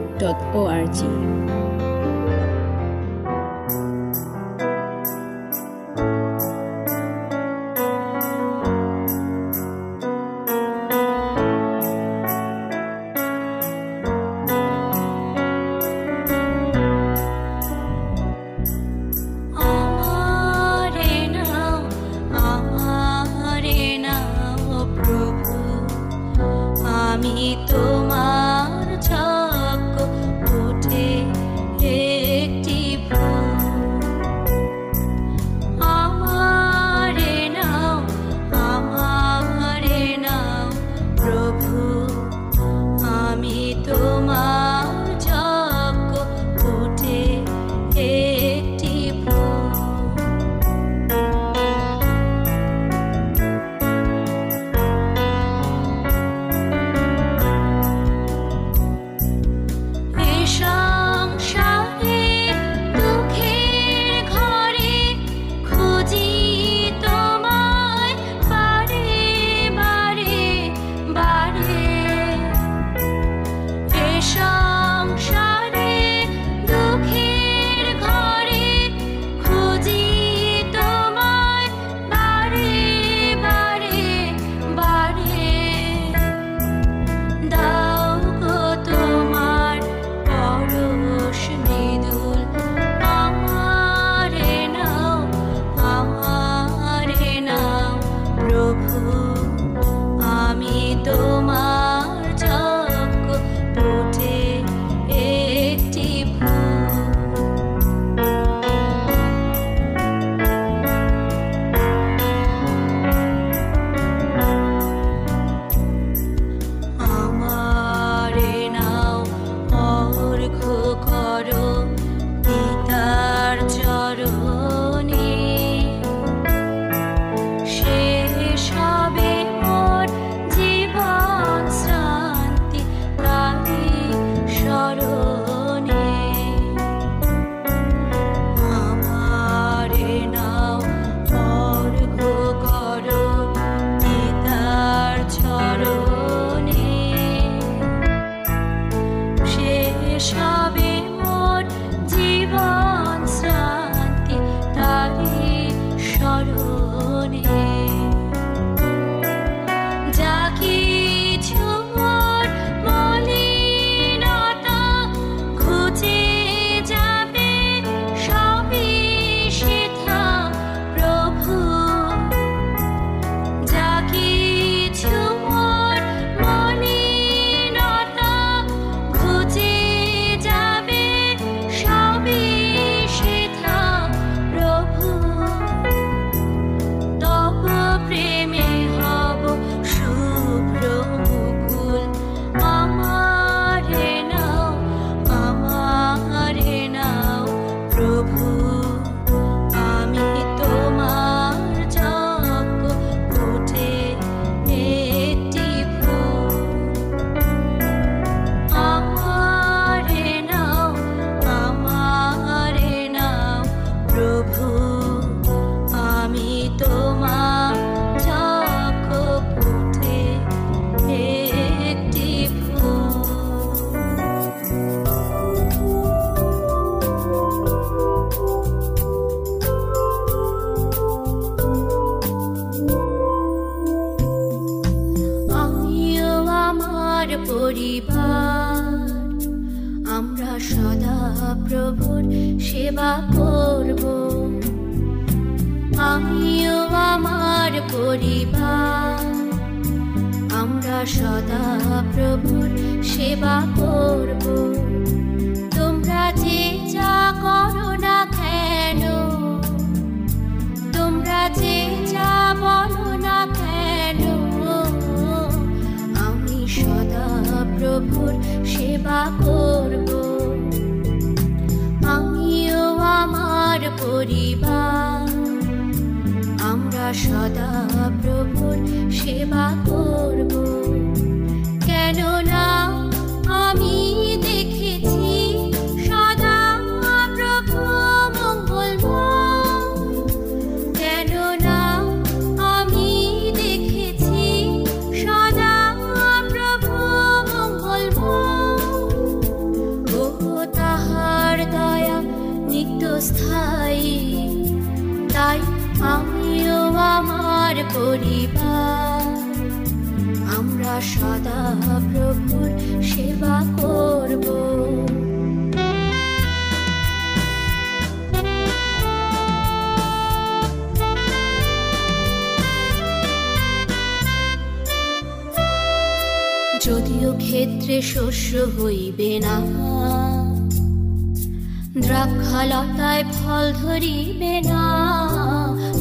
দ্রাক্ষালতায় ফল ধরিবে না,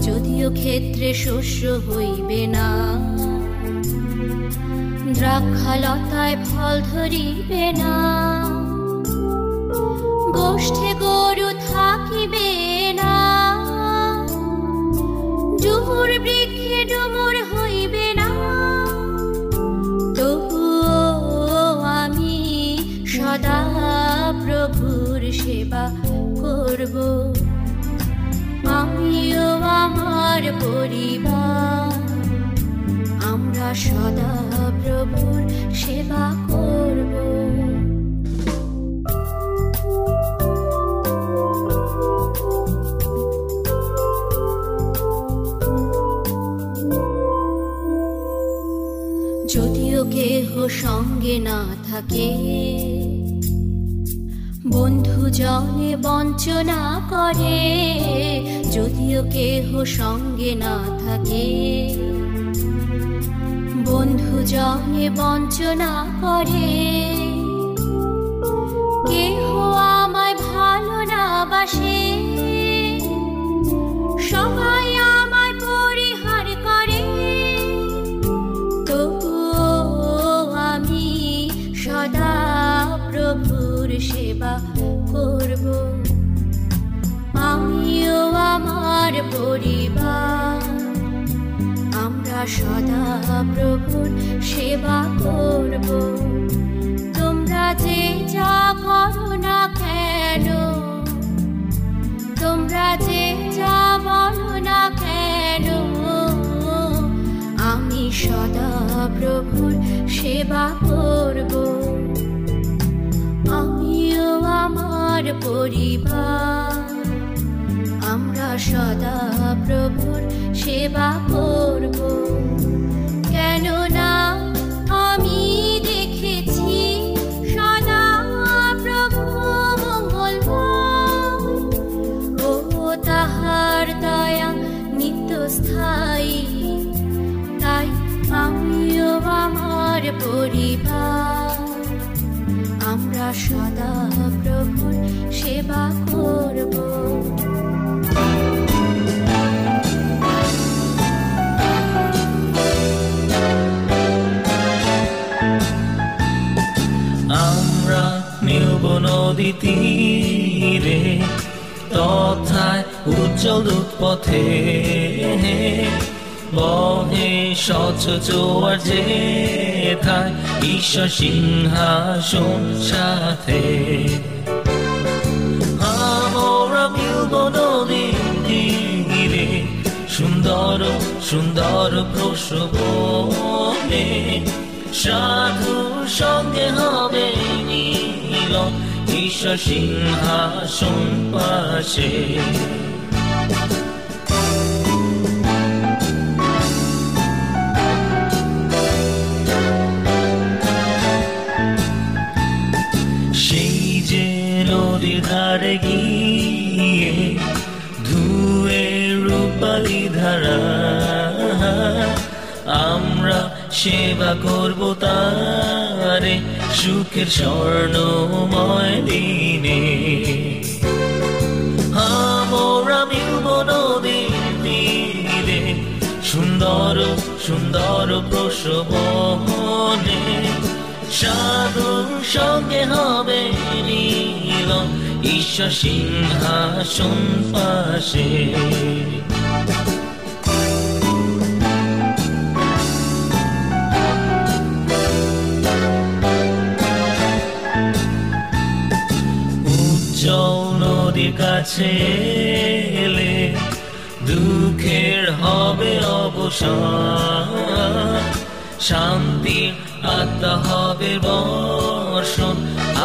যদিও ক্ষেত্রে শস্য হইবে না। দ্রাক্ষালতায় ফল ধরিবে না, গোষ্ঠে গরু থাকিবে করব। আমিও আমার পরিবার। আমরা সদা প্রভুর সেবা করব। যদিও কেহ সঙ্গে না থাকে জনে বঞ্চনা করে, যদিও কেহ সঙ্গে না থাকে। বন্ধু জনে বঞ্চনা করে, কেহ আমায় ভালো না বাসে। সদা প্রভুর সেবা করব। তোমরা যে যা করো না কেন, তোমরা যে যা বলো না কেন, আমি সদা প্রভুর সেবা করব। আমিও আমার পরিবার। সদা প্রভুর সেবা করব। কেননা আমি দেখেছি সদা প্রভু মঙ্গলময়। ও তাহার দয়া নিত্য স্থায়ী তাই আমিও আমার পরিবার। আমরা সদা প্রভুর সেবা করব। তীরে তথায় উজ্জ্বল পথে বহে স্বচ্ছ জোয়ার যে থায় ঈশ্বর সিংহাসন সাথে। তীরে সুন্দর সুন্দর প্রসবনে সাধু সঙ্গে হবে নীল শীর্ষ সিংহাসন পাশে সেই যে নদীর ধারে গিয়ে ধুয়ে রূপালী ধারা আমরা সেবা করব তারে। সুখের স্বর্ণময় দিনে। আমরা মিলব নদীর সুন্দর সুন্দর প্রসবনে সাধুর সঙ্গে হবে মিলন ঈশ্বর সিংহাসন পাশে। কাছে এলে দুঃখের হবে অবসান। শান্তির আত্মা হবে বর্ষণ,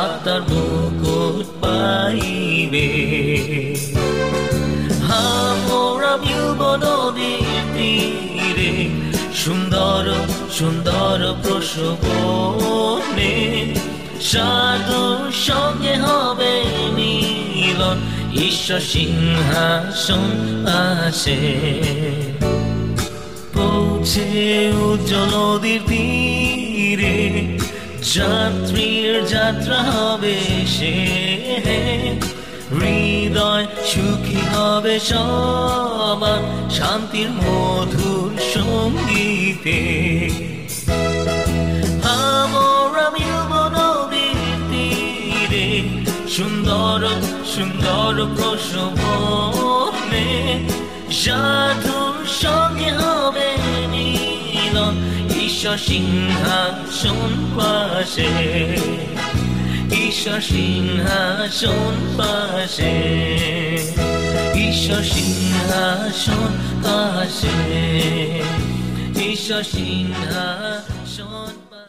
আত্মার মুকুট পাইবে। তীরে সুন্দর সুন্দর প্রসবনে, সাধুর সঙ্গে হবে মিলন। ঈশ্বর সিংহাসন আসে পৌঁছে উজ্জ্বল নদীর তীরে, যাত্রীর যাত্রা হবে সে। হৃদয় সুখী হবে সবার শান্তির মধুর সঙ্গীতে। সুন্দর সুন্দর প্রসবনে সাধুর সঙ্গে হবে মিলন ঈশ্বর সিংহাসন পাশে, ঈশ্বর সিংহাসন পাশে, ঈশ্বর সিংহাসন পাশে, ঈশ্বর সিংহাসন